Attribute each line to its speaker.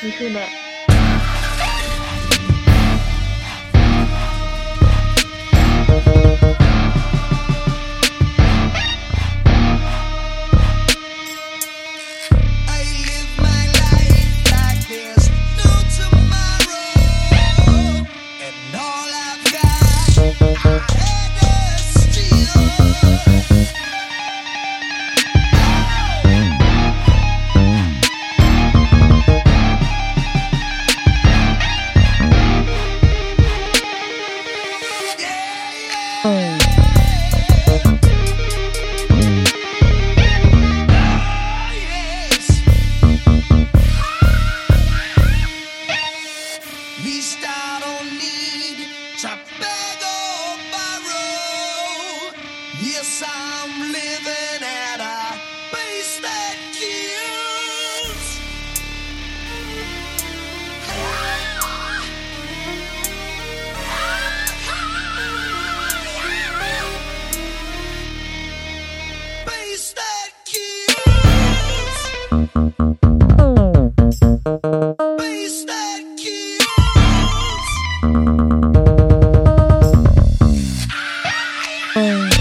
Speaker 1: 三船
Speaker 2: least I don't need to beg or borrow. Yes, I'm living at a pace that kills. Pace that kills. Oh.